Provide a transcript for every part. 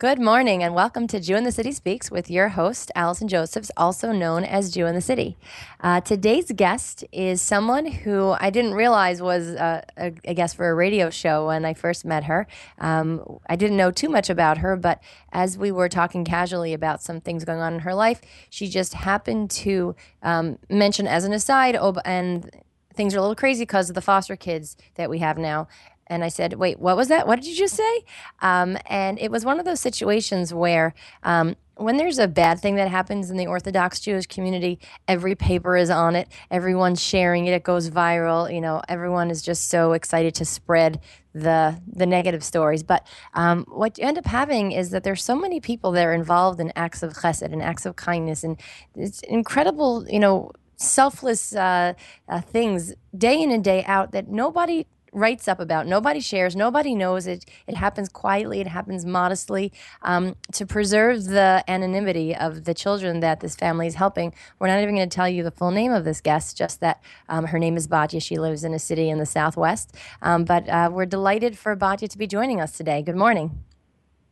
Good morning and welcome to Jew in the City Speaks with your host, Allison Josephs, also known as Jew in the City. Uh, today's guest is someone who I didn't realize was uh, a, a, guest for a radio show when I first met her. Um, I didn't know too much about her, but as we were talking casually about some things going on in her life, she just happened to um, mention as an aside, oh, and things are a little crazy because of the foster kids that we have now. And I said, wait, what was that? What did you just say? Um, and it was one of those situations where um, when there's a bad thing that happens in the Orthodox Jewish community, every paper is on it. Everyone's sharing it. It goes viral. You know, everyone is just so excited to spread the the negative stories. But um, what you end up having is that there's so many people that are involved in acts of chesed and acts of kindness, and it's incredible. You know, selfless uh, uh, things day in and day out that nobody writes up about. Nobody shares. Nobody knows it. It happens quietly. It happens modestly um, to preserve the anonymity of the children that this family is helping. We're not even going to tell you the full name of this guest, just that um, her name is Batya. She lives in a city in the Southwest. Um, but uh, we're delighted for Batya to be joining us today. Good morning.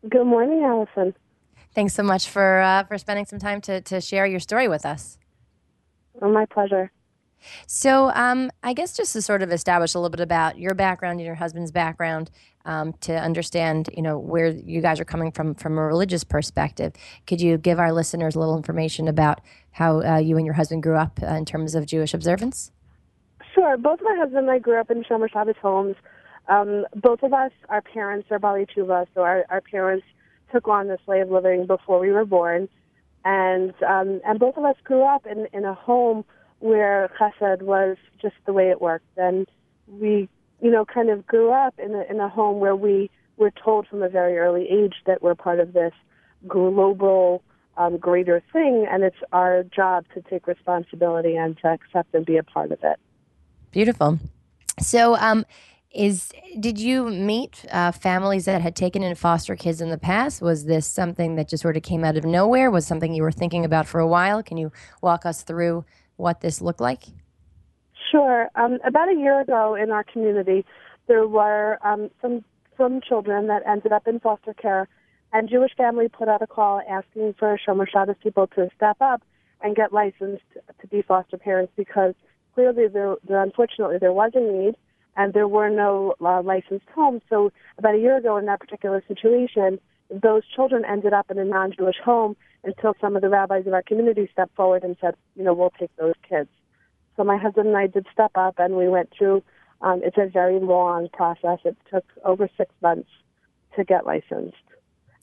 Good morning, Allison. Thanks so much for uh, for spending some time to to share your story with us. Oh, my pleasure. So, um, I guess just to sort of establish a little bit about your background and your husband's background, um, to understand, you know, where you guys are coming from from a religious perspective, could you give our listeners a little information about how uh, you and your husband grew up uh, in terms of Jewish observance? Sure. Both my husband and I grew up in Shomer Shabbat homes. Um, both of us, our parents are Baalei Teshuva, so our, our parents took on this way of living before we were born, and um, and both of us grew up in in a home where chesed was just the way it worked. And we, you know, kind of grew up in a, in a home where we were told from a very early age that we're part of this global, um, greater thing, and it's our job to take responsibility and to accept and be a part of it. Beautiful. So, um, is did you meet uh, families that had taken in foster kids in the past? Was this something that just sort of came out of nowhere? Was something you were thinking about for a while? Can you walk us through what this looked like? Sure. Um, about a year ago in our community, there were um, some some children that ended up in foster care, and Jewish family put out a call asking for Shomer Shabbos people to step up and get licensed to be foster parents because clearly there, there unfortunately there was a need and there were no uh, licensed homes. So about a year ago in that particular situation, those children ended up in a non-Jewish home until some of the rabbis of our community stepped forward and said, you know, we'll take those kids. So my husband and I did step up, and we went through. Um, it's a very long process. It took over six months to get licensed.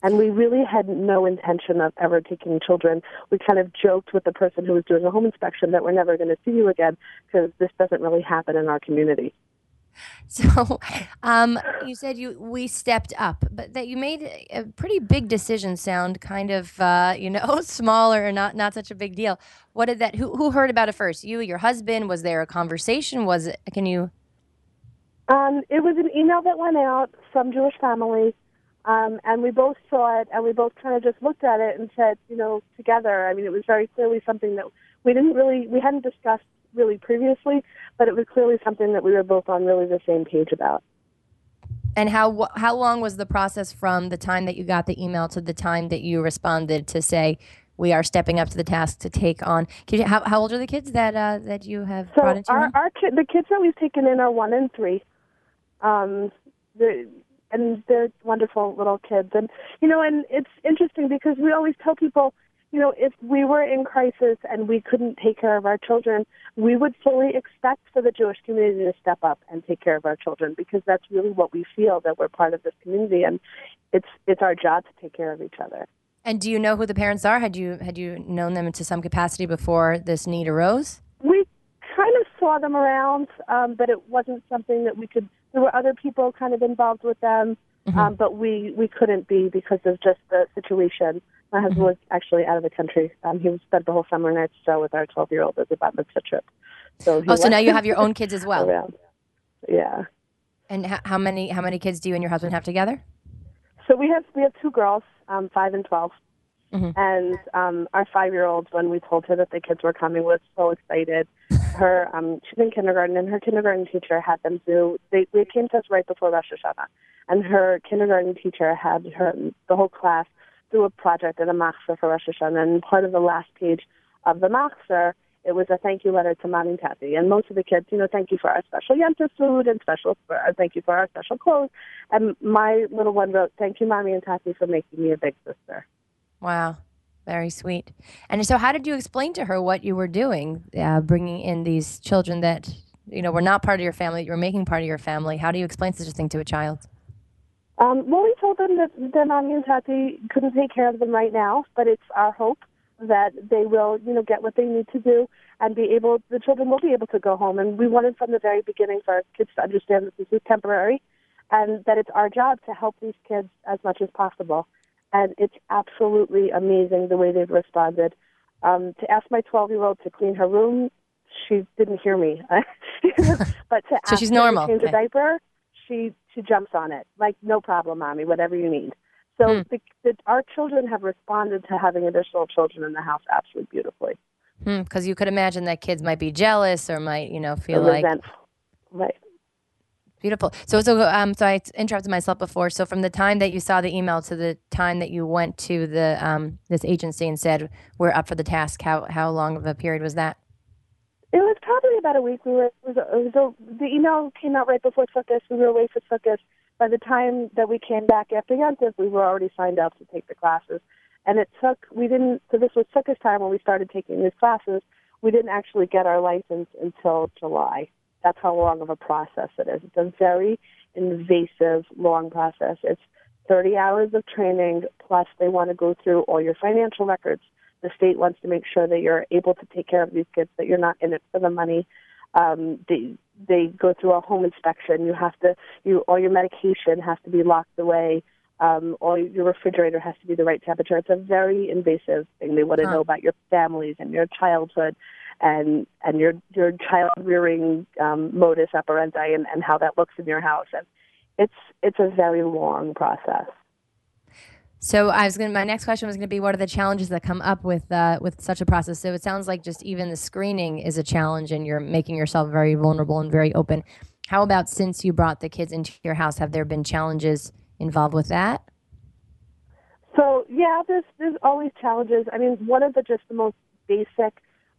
And we really had no intention of ever taking children. We kind of joked with the person who was doing a home inspection that we're never going to see you again because this doesn't really happen in our community. So, um, you said you we stepped up, but that you made a pretty big decision sound kind of uh, you know smaller or not not such a big deal. What did that? Who who heard about it first? You, your husband? Was there a conversation? Was it? Can you? Um, it was an email that went out. Some Jewish family, um, and we both saw it, and we both kind of just looked at it and said, you know, together. I mean, it was very clearly something that we didn't really we hadn't discussed really previously, but it was clearly something that we were both on really the same page about. And how how long was the process from the time that you got the email to the time that you responded to say we are stepping up to the task to take on? You, how, how old are the kids that uh, that you have so brought into our, our ki- the kids that we've taken in are one and three, um, and they're wonderful little kids. And you know, and it's interesting because we always tell people you know, if we were in crisis and we couldn't take care of our children, we would fully expect for the Jewish community to step up and take care of our children because that's really what we feel that we're part of this community and it's it's our job to take care of each other. And do you know who the parents are? Had you had you known them to some capacity before this need arose? We kind of saw them around, um, but it wasn't something that we could. There were other people kind of involved with them, mm-hmm. um, but we we couldn't be because of just the situation. My husband mm-hmm. was actually out of the country. Um, he spent the whole summer in Israel with our 12 year old as a bat mitzvah trip. So oh, so now you have your own kids as well. Around. Yeah. And h- how many how many kids do you and your husband have together? So we have we have two girls, um, five and 12 mm-hmm. and um, our five year old, when we told her that the kids were coming, was so excited. Her um, she's in kindergarten, and her kindergarten teacher had them do. They they came to us right before Rosh Hashanah, and her kindergarten teacher had her the whole class do a project at a machzor for Rosh Hashanah, and part of the last page of the machzor it was a thank you letter to mommy and tati. And most of the kids, you know, thank you for our special Yontif food and special for, uh, thank you for our special clothes. And my little one wrote, thank you, mommy and tati, for making me a big sister. Wow. Very sweet. And so, how did you explain to her what you were doing, uh, bringing in these children that you know were not part of your family, you were making part of your family? How do you explain such a thing to a child? Um, well, we told them that, that mommy and couldn't take care of them right now, but it's our hope that they will, you know, get what they need to do and be able, the children will be able to go home. And we wanted from the very beginning for our kids to understand that this is temporary and that it's our job to help these kids as much as possible. And it's absolutely amazing the way they've responded. Um, to ask my 12 year old to clean her room, she didn't hear me. but to so ask she's normal. her to change okay. a diaper, she she jumps on it. Like, no problem, mommy, whatever you need. So Hmm. the, the, our children have responded to having additional children in the house absolutely beautifully. Because you could imagine that kids might be jealous or might, you know, feel like resentful. Right. Beautiful. So, so, um, so I interrupted myself before. So, from the time that you saw the email to the time that you went to the um, this agency and said we're up for the task, how how long of a period was that? It was probably about a week. We were. It was, it was a, the email came out right before Sukkot. We were away for Sukkot. By the time that we came back after Yontif, we were already signed up to take the classes. And it took. We didn't. So this was Sukkot time when we started taking these classes. We didn't actually get our license until July. That's how long of a process it is. It's a very invasive, long process. It's 30 hours of training, plus they want to go through all your financial records. The state wants to make sure that you're able to take care of these kids, that you're not in it for the money. Um, they they go through a home inspection. You have to you all your medication has to be locked away. Um, all your refrigerator has to be the right temperature. It's a very invasive thing. They want to Huh. know about your families and your childhood, and and your your child rearing um, modus operandi and, and how that looks in your house. And it's it's a very long process. So I was going. My next question was going to be, what are the challenges that come up with uh, with such a process? So it sounds like just even the screening is a challenge, and you're making yourself very vulnerable and very open. How about since you brought the kids into your house, have there been challenges involved with that? So yeah, there's there's always challenges. I mean, one of the just the most basic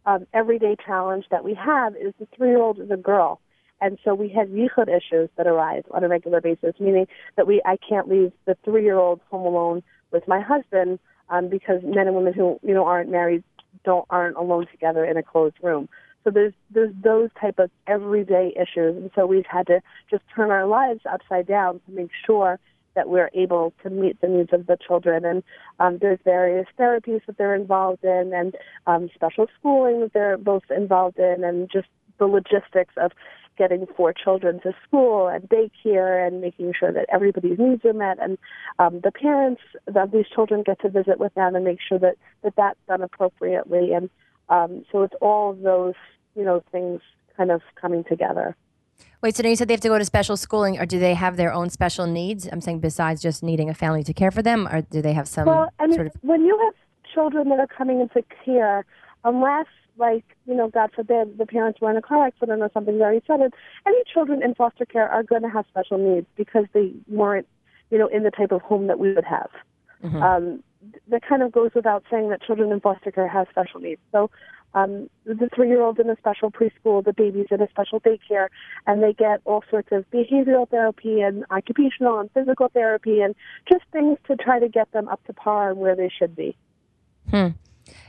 um, everyday challenge that we have is the three year old is a girl, and so we have yichud issues that arise on a regular basis, meaning that we I can't leave the three year old home alone with my husband um, because men and women who you know aren't married don't aren't alone together in a closed room. So there's there's those type of everyday issues, and so we've had to just turn our lives upside down to make sure that we're able to meet the needs of the children. And um, there's various therapies that they're involved in, and um, special schooling that they're both involved in, and just the logistics of getting four children to school and daycare and making sure that everybody's needs are met and um, the parents of these children get to visit with them and make sure that, that that's done appropriately. And um, so it's all those you know things kind of coming together Wait, so now you said they have to go to special schooling, or do they have their own special needs? I'm saying besides just needing a family to care for them, or do they have some Well, I mean, sort of? when you have children that are coming into care, unless, like, you know, God forbid, the parents were in a car accident or something very sudden, any children in foster care are going to have special needs because they weren't, you know, in the type of home that we would have. Mhm. Um, that kind of goes without saying that children in foster care have special needs. So um, the three-year-old in a special preschool, the baby's in a special daycare, and they get all sorts of behavioral therapy and occupational and physical therapy and just things to try to get them up to par and where they should be. Hmm.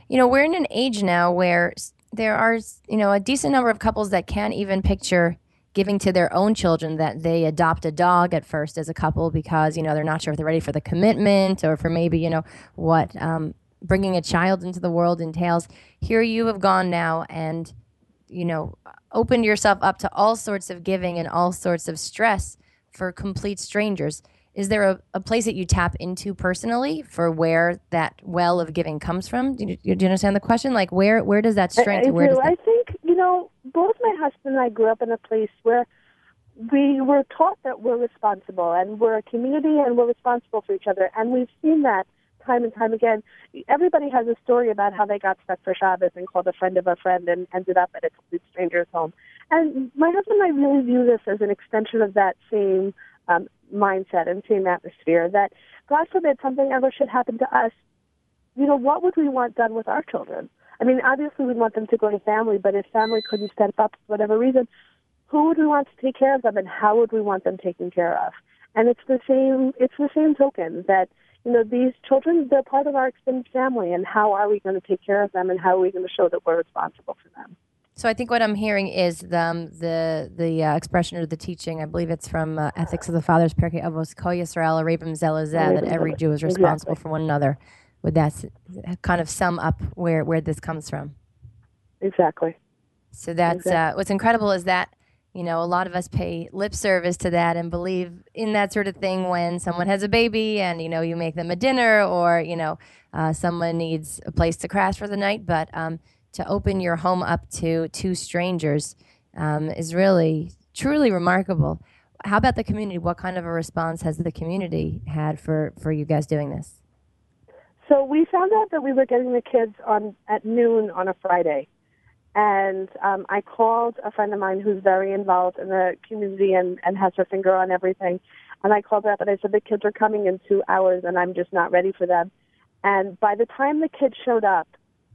You know, we're in an age now where there are, you know, a decent number of couples that can't even picture giving to their own children that they adopt a dog at first as a couple because, you know, they're not sure if they're ready for the commitment or for maybe, you know, what um, bringing a child into the world entails. Here you have gone now and, you know, opened yourself up to all sorts of giving and all sorts of stress for complete strangers. Is there a, a place that you tap into personally for where that well of giving comes from? Do you, do you understand the question? Like where where does that strength? I, I where do. does that? I think you know both my husband and I grew up in a place where we were taught that we're responsible and we're a community and we're responsible for each other, and we've seen that time and time again. Everybody has a story about how they got stuck for Shabbos and called a friend of a friend and ended up at a complete stranger's home. And my husband and I really view this as an extension of that same um, mindset and same atmosphere. That God forbid something ever should happen to us. You know, what would we want done with our children? I mean, obviously we want them to go to family, but if family couldn't step up for whatever reason, who would we want to take care of them, and how would we want them taken care of? And it's the same. It's the same token that you know these children they're part of our extended family, and how are we going to take care of them, and how are we going to show that we're responsible for them? So I think what I'm hearing is the um, the the uh, expression or the teaching. I believe it's from uh, Ethics of the Fathers, Pirkei Avos, Kol Yisrael, Arevim Zeh LaZeh, that every Jew is responsible exactly. for one another. Would that kind of sum up where where this comes from? Exactly. So that's uh, what's incredible is that you know a lot of us pay lip service to that and believe in that sort of thing when someone has a baby and you know you make them a dinner or you know uh, someone needs a place to crash for the night. But um, to open your home up to two strangers um, is really truly remarkable. How about the community? What kind of a response has the community had for for you guys doing this? So we found out that we were getting the kids on at noon on a Friday, and um, I called a friend of mine who's very involved in the community and, and has her finger on everything. And I called her up and I said the kids are coming in two hours, and I'm just not ready for them. And by the time the kids showed up,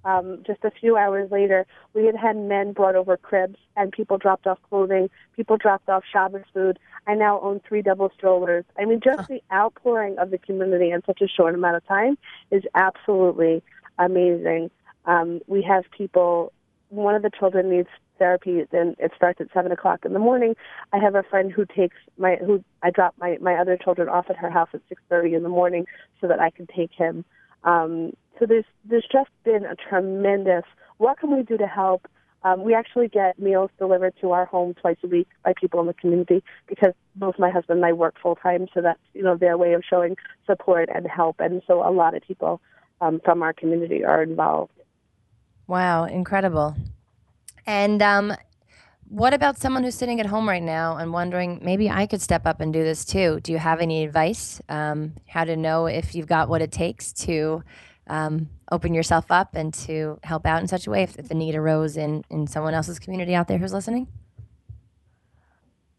um, just a few hours later, we had had men brought over cribs, and people dropped off clothing. People dropped off Shabbos food. I now own three double strollers. I mean, just the outpouring of the community in such a short amount of time is absolutely amazing. Um, we have people. One of the children needs therapy, and it starts at seven o'clock in the morning. I have a friend who takes my who I drop my my other children off at her house at six thirty in the morning so that I can take him. Um, so there's there's just been a tremendous. What can we do to help? Um, we actually get meals delivered to our home twice a week by people in the community because both my husband and I work full time, so that's you know their way of showing support and help. And so a lot of people um, from our community are involved. Wow, incredible. And um, what about someone who's sitting at home right now and wondering, maybe I could step up and do this too? Do you have any advice um, how to know if you've got what it takes to um, open yourself up and to help out in such a way if, if the need arose in, in someone else's community out there who's listening?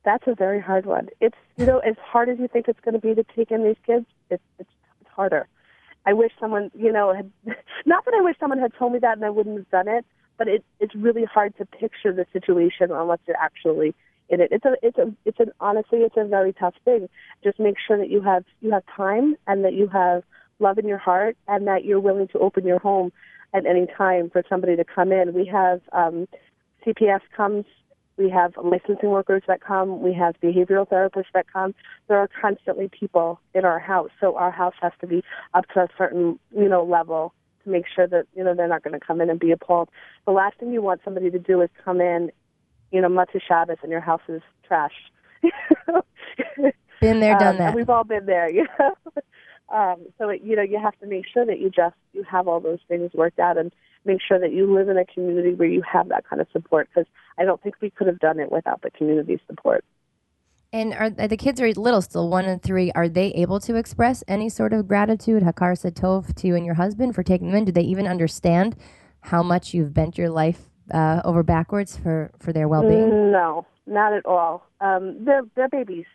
That's a very hard one. It's you know as hard as you think it's going to be to take in these kids, it's it's, it's harder. I wish someone you know had not that I wish someone had told me that and I wouldn't have done it, but it it's really hard to picture the situation unless you're actually in it. It's a it's a it's an honestly it's a very tough thing. Just make sure that you have you have time and that you have love in your heart and that you're willing to open your home at any time for somebody to come in. We have um, CPS comes we have licensing workers that come. We have behavioral therapists that come. There are constantly people in our house, so our house has to be up to a certain, you know, level to make sure that you know they're not going to come in and be appalled. The last thing you want somebody to do is come in, you know, Motzei Shabbos and your house is trashed. Been there, done Um, that. We've all been there, you know. um, so it, you know, you have to make sure that you just you have all those things worked out and make sure that you live in a community where you have that kind of support. Because I don't think we could have done it without the community support. And are the kids are little still, one and three. Are they able to express any sort of gratitude, Hakaras Hatov, to you and your husband for taking them in? Do they even understand how much you've bent your life uh, over backwards for, for their well being? No, not at all. Um, they're they're babies.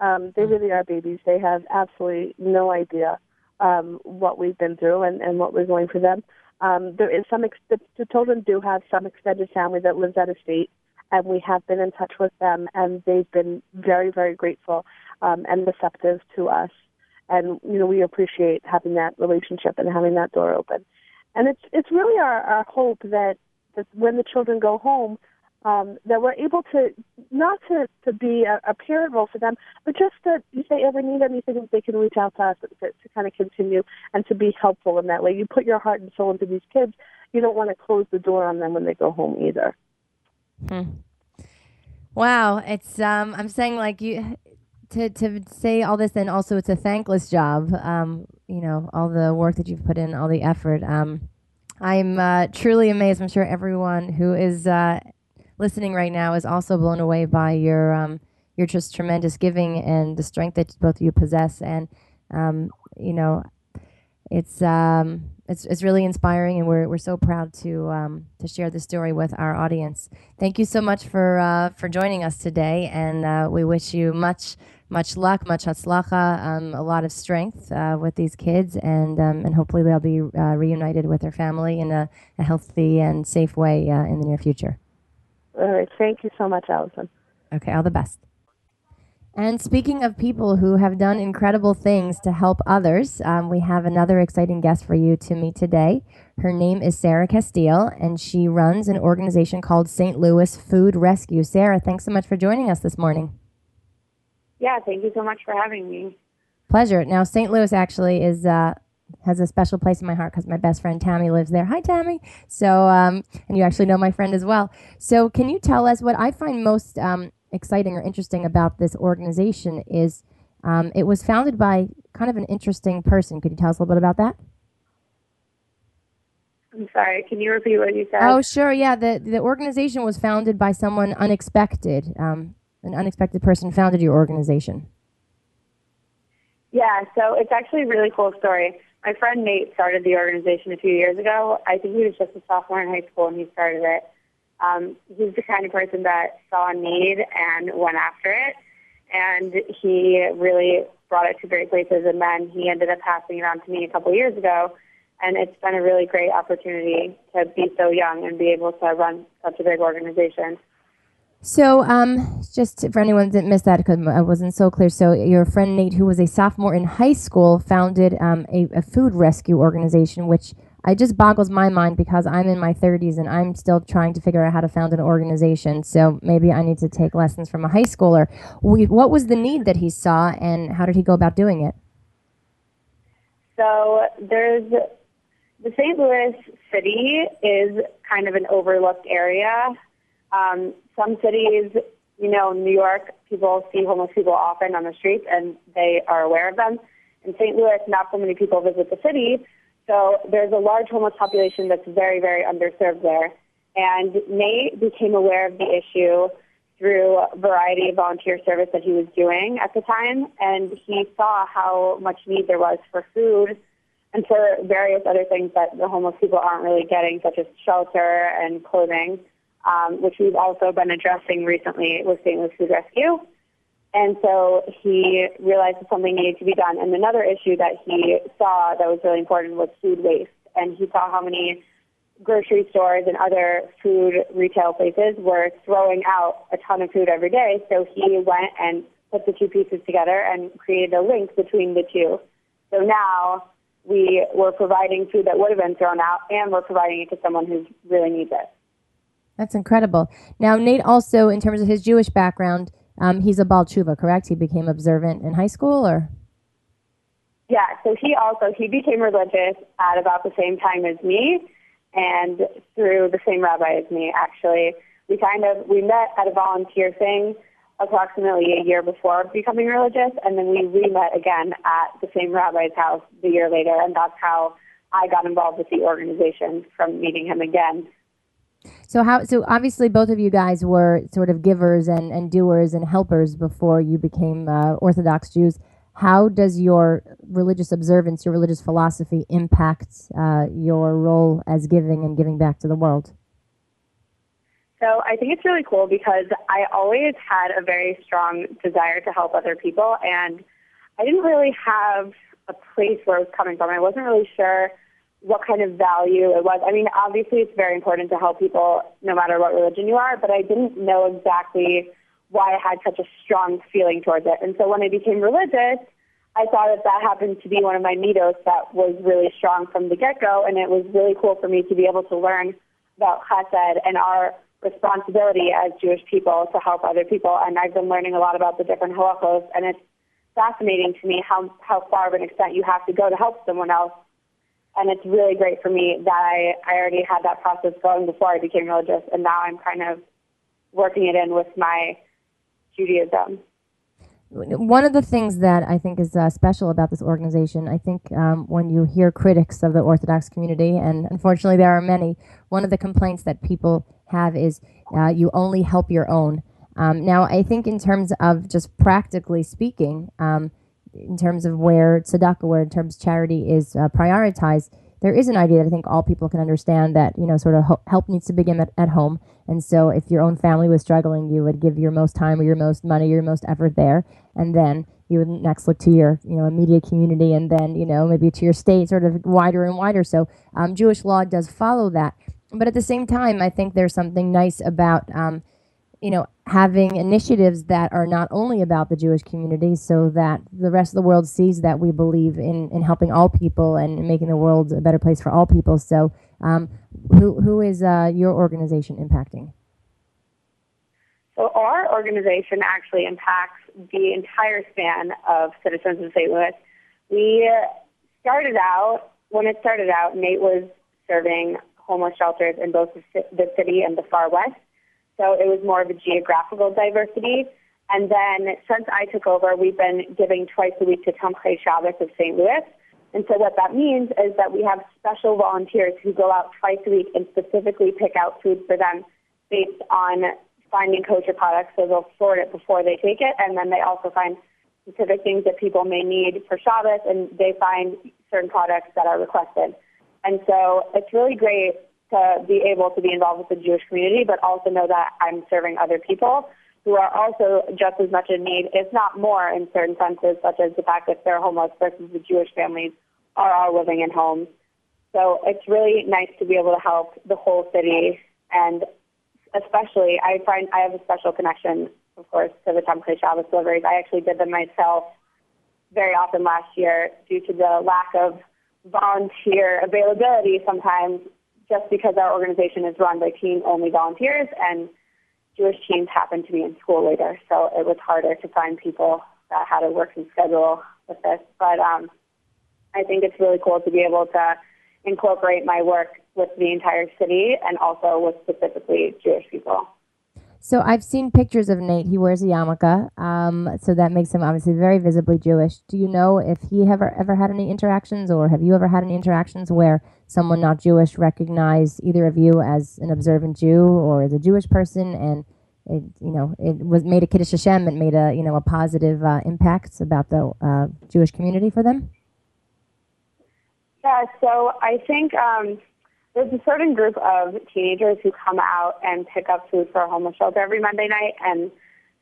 Um, they really are babies. They have absolutely no idea um, what we've been through and, and what we're going for them. Um, there is some ex- the, the children do have some extended family that lives out of state, and we have been in touch with them, and they've been very very grateful um, and receptive to us. And you know we appreciate having that relationship and having that door open. And it's it's really our, our hope that that when the children go home, um, that we're able to not to, to be a, a parent role for them, but just that if they ever need anything, they can reach out to us to, to kind of continue and to be helpful in that way. You put your heart and soul into these kids. You don't want to close the door on them when they go home either. Wow, it's um, I'm saying like you to to say all this, and also it's a thankless job. Um, you know, all the work that you've put in, all the effort. Um, I'm uh, truly amazed. I'm sure everyone who is uh, listening right now is also blown away by your um, your just tremendous giving and the strength that both of you possess. And um, you know, it's um, it's it's really inspiring, and we're we're so proud to um, to share this story with our audience. Thank you so much for uh, for joining us today, and uh, we wish you much much luck, much hatzlacha, um, a lot of strength uh, with these kids, and um, and hopefully they'll be uh, reunited with their family in a, a healthy and safe way uh, in the near future. All right. Thank you so much, Allison. Okay, all the best. And speaking of people who have done incredible things to help others, um, we have another exciting guest for you to meet today. Her name is Sarah Casteel, and she runs an organization called St. Louis Food Rescue. Sarah, thanks so much for joining us this morning. Yeah, thank you so much for having me. Pleasure. Now, St. Louis actually is uh, has a special place in my heart because my best friend Tammy lives there. Hi, Tammy. So, um, and you actually know my friend as well. So, can you tell us what I find most um, exciting or interesting about this organization is um, it was founded by kind of an interesting person. Could you tell us a little bit about that? I'm sorry. Can you repeat what you said? Oh, sure. Yeah, the the organization was founded by someone unexpected. Um, an unexpected person founded your organization? Yeah, so it's actually a really cool story. My friend Nate started the organization a few years ago. I think he was just a sophomore in high school when he started it. Um, he's the kind of person that saw a need and went after it, and he really brought it to great places. And then he ended up passing it on to me a couple years ago, and it's been a really great opportunity to be so young and be able to run such a big organization. So, um, just for anyone that missed that because I wasn't so clear. So, your friend Nate, who was a sophomore in high school, founded um, a, a, food rescue organization, which I just boggles my mind because I'm in my 30s and I'm still trying to figure out how to found an organization. So maybe I need to take lessons from a high schooler. We, what was the need that he saw, and how did he go about doing it? So, there's the St. Louis city is kind of an overlooked area. Um, some cities, you know, New York, people see homeless people often on the streets and they are aware of them. In St. Louis, not so many people visit the city, so there's a large homeless population that's very, very underserved there. And Nate became aware of the issue through a variety of volunteer service that he was doing at the time, and he saw how much need there was for food and for various other things that the homeless people aren't really getting, such as shelter and clothing um, which we've also been addressing recently with St. Louis Food Rescue. And so he realized that something needed to be done. And another issue that he saw that was really important was food waste. And he saw how many grocery stores and other food retail places were throwing out a ton of food every day. So he went and put the two pieces together and created a link between the two. So now we were providing food that would have been thrown out and we're providing it to someone who really needs it. That's incredible. Now, Nate also, in terms of his Jewish background, um, he's a Baal Tshuva, correct? He became observant in high school, or? Yeah, so he also he became religious at about the same time as me, and through the same rabbi as me. Actually, we kind of we met at a volunteer thing approximately a year before becoming religious, and then we re-met again at the same rabbi's house the year later, and that's how I got involved with the organization from meeting him again so how? So obviously, both of you guys were sort of givers and, and doers and helpers before you became uh, Orthodox Jews. How does your religious observance, your religious philosophy, impact uh, your role as giving and giving back to the world? So I think it's really cool because I always had a very strong desire to help other people, and I didn't really have a place where it was coming from. I wasn't really sure what kind of value it was. I mean, obviously, it's very important to help people no matter what religion you are, but I didn't know exactly why I had such a strong feeling towards it. And so when I became religious, I saw that that happened to be one of my middos that was really strong from the get go, and it was really cool for me to be able to learn about chesed and our responsibility as Jewish people to help other people. And I've been learning a lot about the different halachos, and it's fascinating to me how how far of an extent you have to go to help someone else and it's really great for me that I, I already had that process going before I became religious, and now I'm kind of working it in with my Judaism. One of the things that I think is uh, special about this organization, I think um, when you hear critics of the Orthodox community, and unfortunately there are many, one of the complaints that people have is uh, you only help your own. Um, now, I think in terms of just practically speaking, um, in terms of where tzedakah, where in terms of charity is uh, prioritized, there is an idea that I think all people can understand that you know sort of ho- help needs to begin at, at home. And so, if your own family was struggling, you would give your most time or your most money, your most effort there, and then you would next look to your you know immediate community, and then you know maybe to your state, sort of wider and wider. So, um, Jewish law does follow that, but at the same time, I think there's something nice about um, you know, having initiatives that are not only about the Jewish community so that the rest of the world sees that we believe in, in helping all people and making the world a better place for all people. So, um, who, who is uh, your organization impacting? So, our organization actually impacts the entire span of citizens of St. Louis. We started out, when it started out, Nate was serving homeless shelters in both the city and the far west. So it was more of a geographical diversity. And then since I took over, we've been giving twice a week to Tomchei Shabbos of St. Louis. And so what that means is that we have special volunteers who go out twice a week and specifically pick out food for them based on finding kosher products. So they'll sort it before they take it, and then they also find specific things that people may need for Shabbos, and they find certain products that are requested. And so it's really great to be able to be involved with the Jewish community, but also know that I'm serving other people who are also just as much in need, if not more, in certain senses, such as the fact that they're homeless versus the Jewish families are all living in homes. So it's really nice to be able to help the whole city, and especially I find I have a special connection, of course, to the Tomchei Shabbos deliveries. I actually did them myself very often last year due to the lack of volunteer availability sometimes just because our organization is run by teen only volunteers and Jewish teens happen to be in school later, so it was harder to find people that had a working schedule with this. But um, I think it's really cool to be able to incorporate my work with the entire city and also with specifically Jewish people. So I've seen pictures of Nate. He wears a yarmulke, um, so that makes him obviously very visibly Jewish. Do you know if he ever ever had any interactions, or have you ever had any interactions where someone not Jewish recognize either of you as an observant Jew or as a Jewish person, and it you know it was made a kiddush Hashem, it made a you know a positive uh, impact about the uh, Jewish community for them? Yeah, so I think. Um, there's a certain group of teenagers who come out and pick up food for a homeless shelter every Monday night. And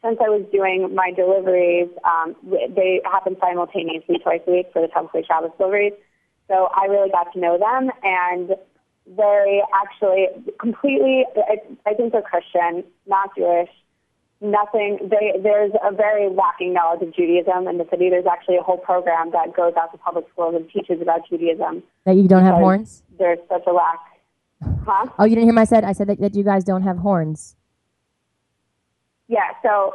since I was doing my deliveries, um, they happen simultaneously twice a week for the Tomchei Shabbos deliveries. So I really got to know them, and they actually completely, I, I think they're Christian, not Jewish, nothing. They, there's a very lacking knowledge of Judaism in the city. There's actually a whole program that goes out to public schools and teaches about Judaism. That you don't have horns? There's such a lack. Huh? Oh, you didn't hear my said? I said that, that you guys don't have horns. Yeah. So,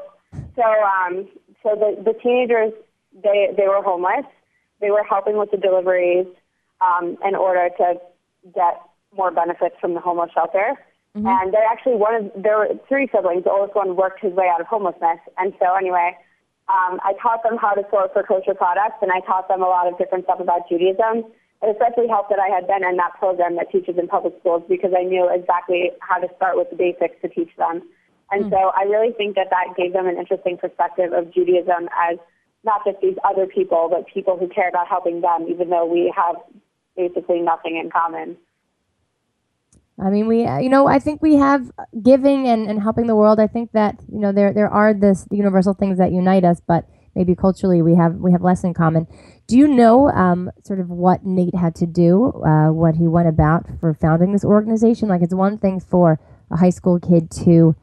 so, um, so the the teenagers they they were homeless. They were helping with the deliveries um, in order to get more benefits from the homeless shelter. Mm-hmm. And they're actually one of there were three siblings. The oldest one worked his way out of homelessness, and so anyway, um, I taught them how to sort for kosher products, and I taught them a lot of different stuff about Judaism. It especially helped that I had been in that program that teaches in public schools because I knew exactly how to start with the basics to teach them. And mm. so I really think that that gave them an interesting perspective of Judaism as not just these other people, but people who care about helping them, even though we have basically nothing in common. I mean, we, you know, I think we have giving and, and helping the world. I think that, you know, there, there are this universal things that unite us, but maybe culturally we have, we have less in common. Do you know um, sort of what Nate had to do, uh, what he went about for founding this organization? Like, it's one thing for a high school kid to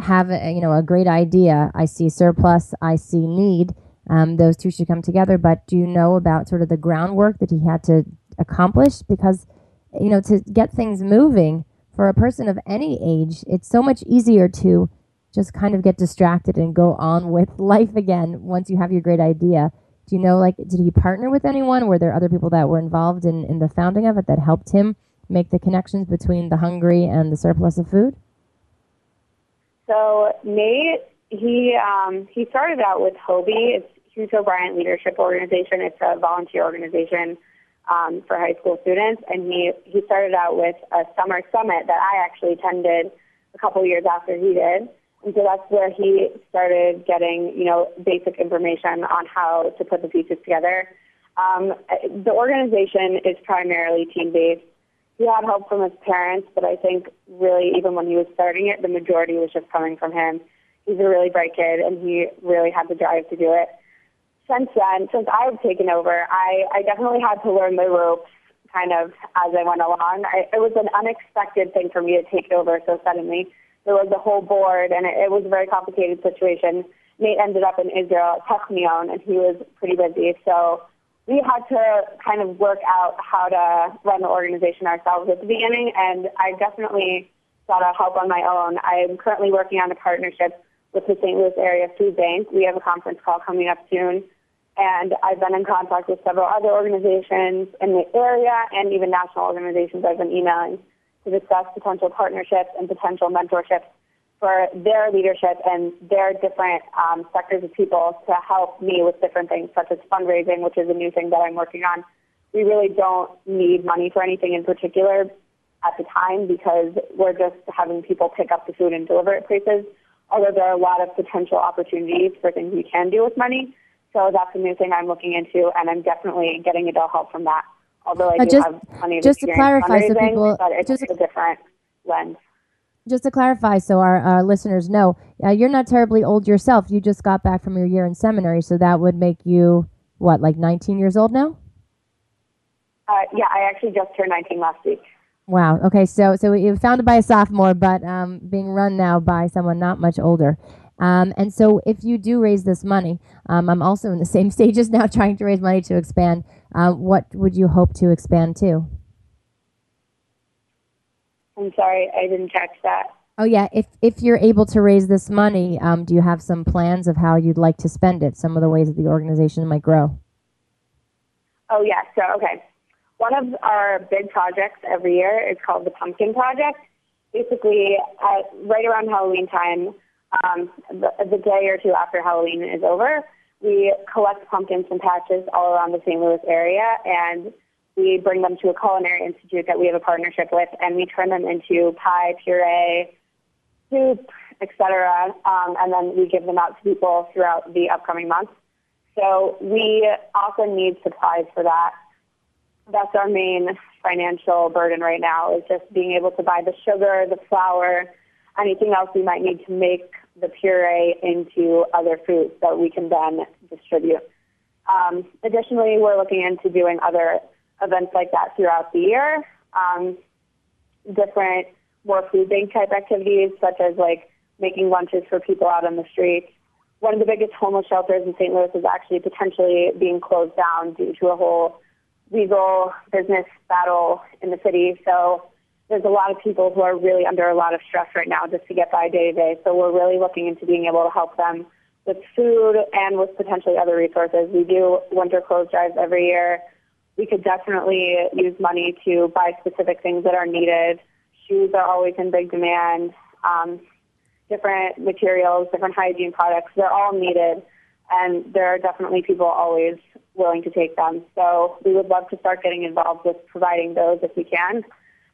have, a, you know, a great idea. I see surplus, I see need. Um, those two should come together. But do you know about sort of the groundwork that he had to accomplish? Because you know, to get things moving for a person of any age, it's so much easier to just kind of get distracted and go on with life again once you have your great idea. Do you know, like, did he partner with anyone? Were there other people that were involved in, in the founding of it that helped him make the connections between the hungry and the surplus of food? So Nate, he um, he started out with HOBY. It's Hughes O'Brian Leadership Organization. It's a volunteer organization um, for high school students, and he he started out with a summer summit that I actually attended a couple years after he did, And so that's where he started getting, you know, basic information on how to put the pieces together. Um, the organization is primarily team-based. He had help from his parents, but I think really even when he was starting it, the majority was just coming from him. He's a really bright kid, and he really had the drive to do it. Since then, since I've taken over, I, I definitely had to learn the ropes kind of as I went along. I, it was an unexpected thing for me to take over so suddenly. There was a whole board, and it, it was a very complicated situation. Nate ended up in Israel at Technion, and he was pretty busy. So we had to kind of work out how to run the organization ourselves at the beginning, and I definitely sought out help on my own. I'm currently working on a partnership with the St. Louis Area Food Bank. We have a conference call coming up soon, and I've been in contact with several other organizations in the area and even national organizations I've been emailing to discuss potential partnerships and potential mentorships for their leadership and their different um, sectors of people to help me with different things, such as fundraising, which is a new thing that I'm working on. We really don't need money for anything in particular at the time because we're just having people pick up the food and deliver it places. Although there are a lot of potential opportunities for things we can do with money. So that's a new thing I'm looking into, and I'm definitely getting adult help from that. Although I uh, do just, have plenty of just to clarify, so people, but it's just a different lens just to clarify so our, our listeners know, uh, you're not terribly old yourself. You just got back from your year in seminary, so that would make you, what, like 19 years old now? Uh, yeah, I actually just turned 19 last week. Wow. Okay, so so it was founded by a sophomore, but um, being run now by someone not much older. Um, and so, if you do raise this money, um, I'm also in the same stages now, trying to raise money to expand. Uh, what would you hope to expand to? I'm sorry, I didn't catch that. Oh yeah, if if you're able to raise this money, um, do you have some plans of how you'd like to spend it? Some of the ways that the organization might grow. Oh yeah, so okay. One of our big projects every year is called the Pumpkin Project. Basically, uh, right around Halloween time, um, the, the day or two after Halloween is over, we collect pumpkins and patches all around the St. Louis area and we bring them to a culinary institute that we have a partnership with, and we turn them into pie, puree, soup, etc. Um, and then we give them out to people throughout the upcoming months. So we often need supplies for that. That's our main financial burden right now is just being able to buy the sugar, the flour, anything else we might need to make the puree into other foods that we can then distribute. Um, additionally, we're looking into doing other events like that throughout the year. Um, different more food bank type activities, such as like making lunches for people out on the streets. One of the biggest homeless shelters in St. Louis is actually potentially being closed down due to a whole legal business battle in the city. So there's a lot of people who are really under a lot of stress right now just to get by day to day. So we're really looking into being able to help them with food and with potentially other resources. We do winter clothes drives every year we could definitely use money to buy specific things that are needed. Shoes are always in big demand. Um, different materials, different hygiene products, they're all needed. And there are definitely people always willing to take them. So we would love to start getting involved with providing those if we can.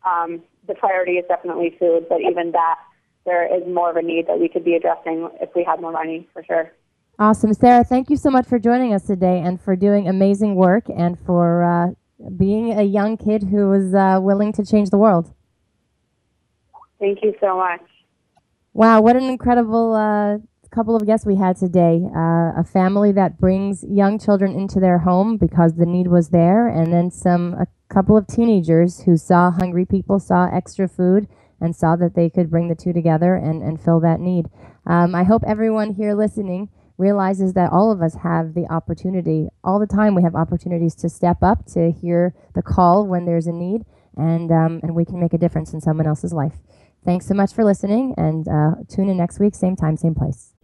Um, the priority is definitely food, but even that, there is more of a need that we could be addressing if we had more money for sure. Awesome. Sarah, thank you so much for joining us today and for doing amazing work and for uh, being a young kid who was uh, willing to change the world. Thank you so much. Wow, what an incredible uh, couple of guests we had today. Uh, a family that brings young children into their home because the need was there, and then some a couple of teenagers who saw hungry people, saw extra food, and saw that they could bring the two together and, and fill that need. Um, I hope everyone here listening realizes that all of us have the opportunity all the time we have opportunities to step up to hear the call when there's a need and um, and we can make a difference in someone else's life thanks so much for listening and uh, tune in next week same time same place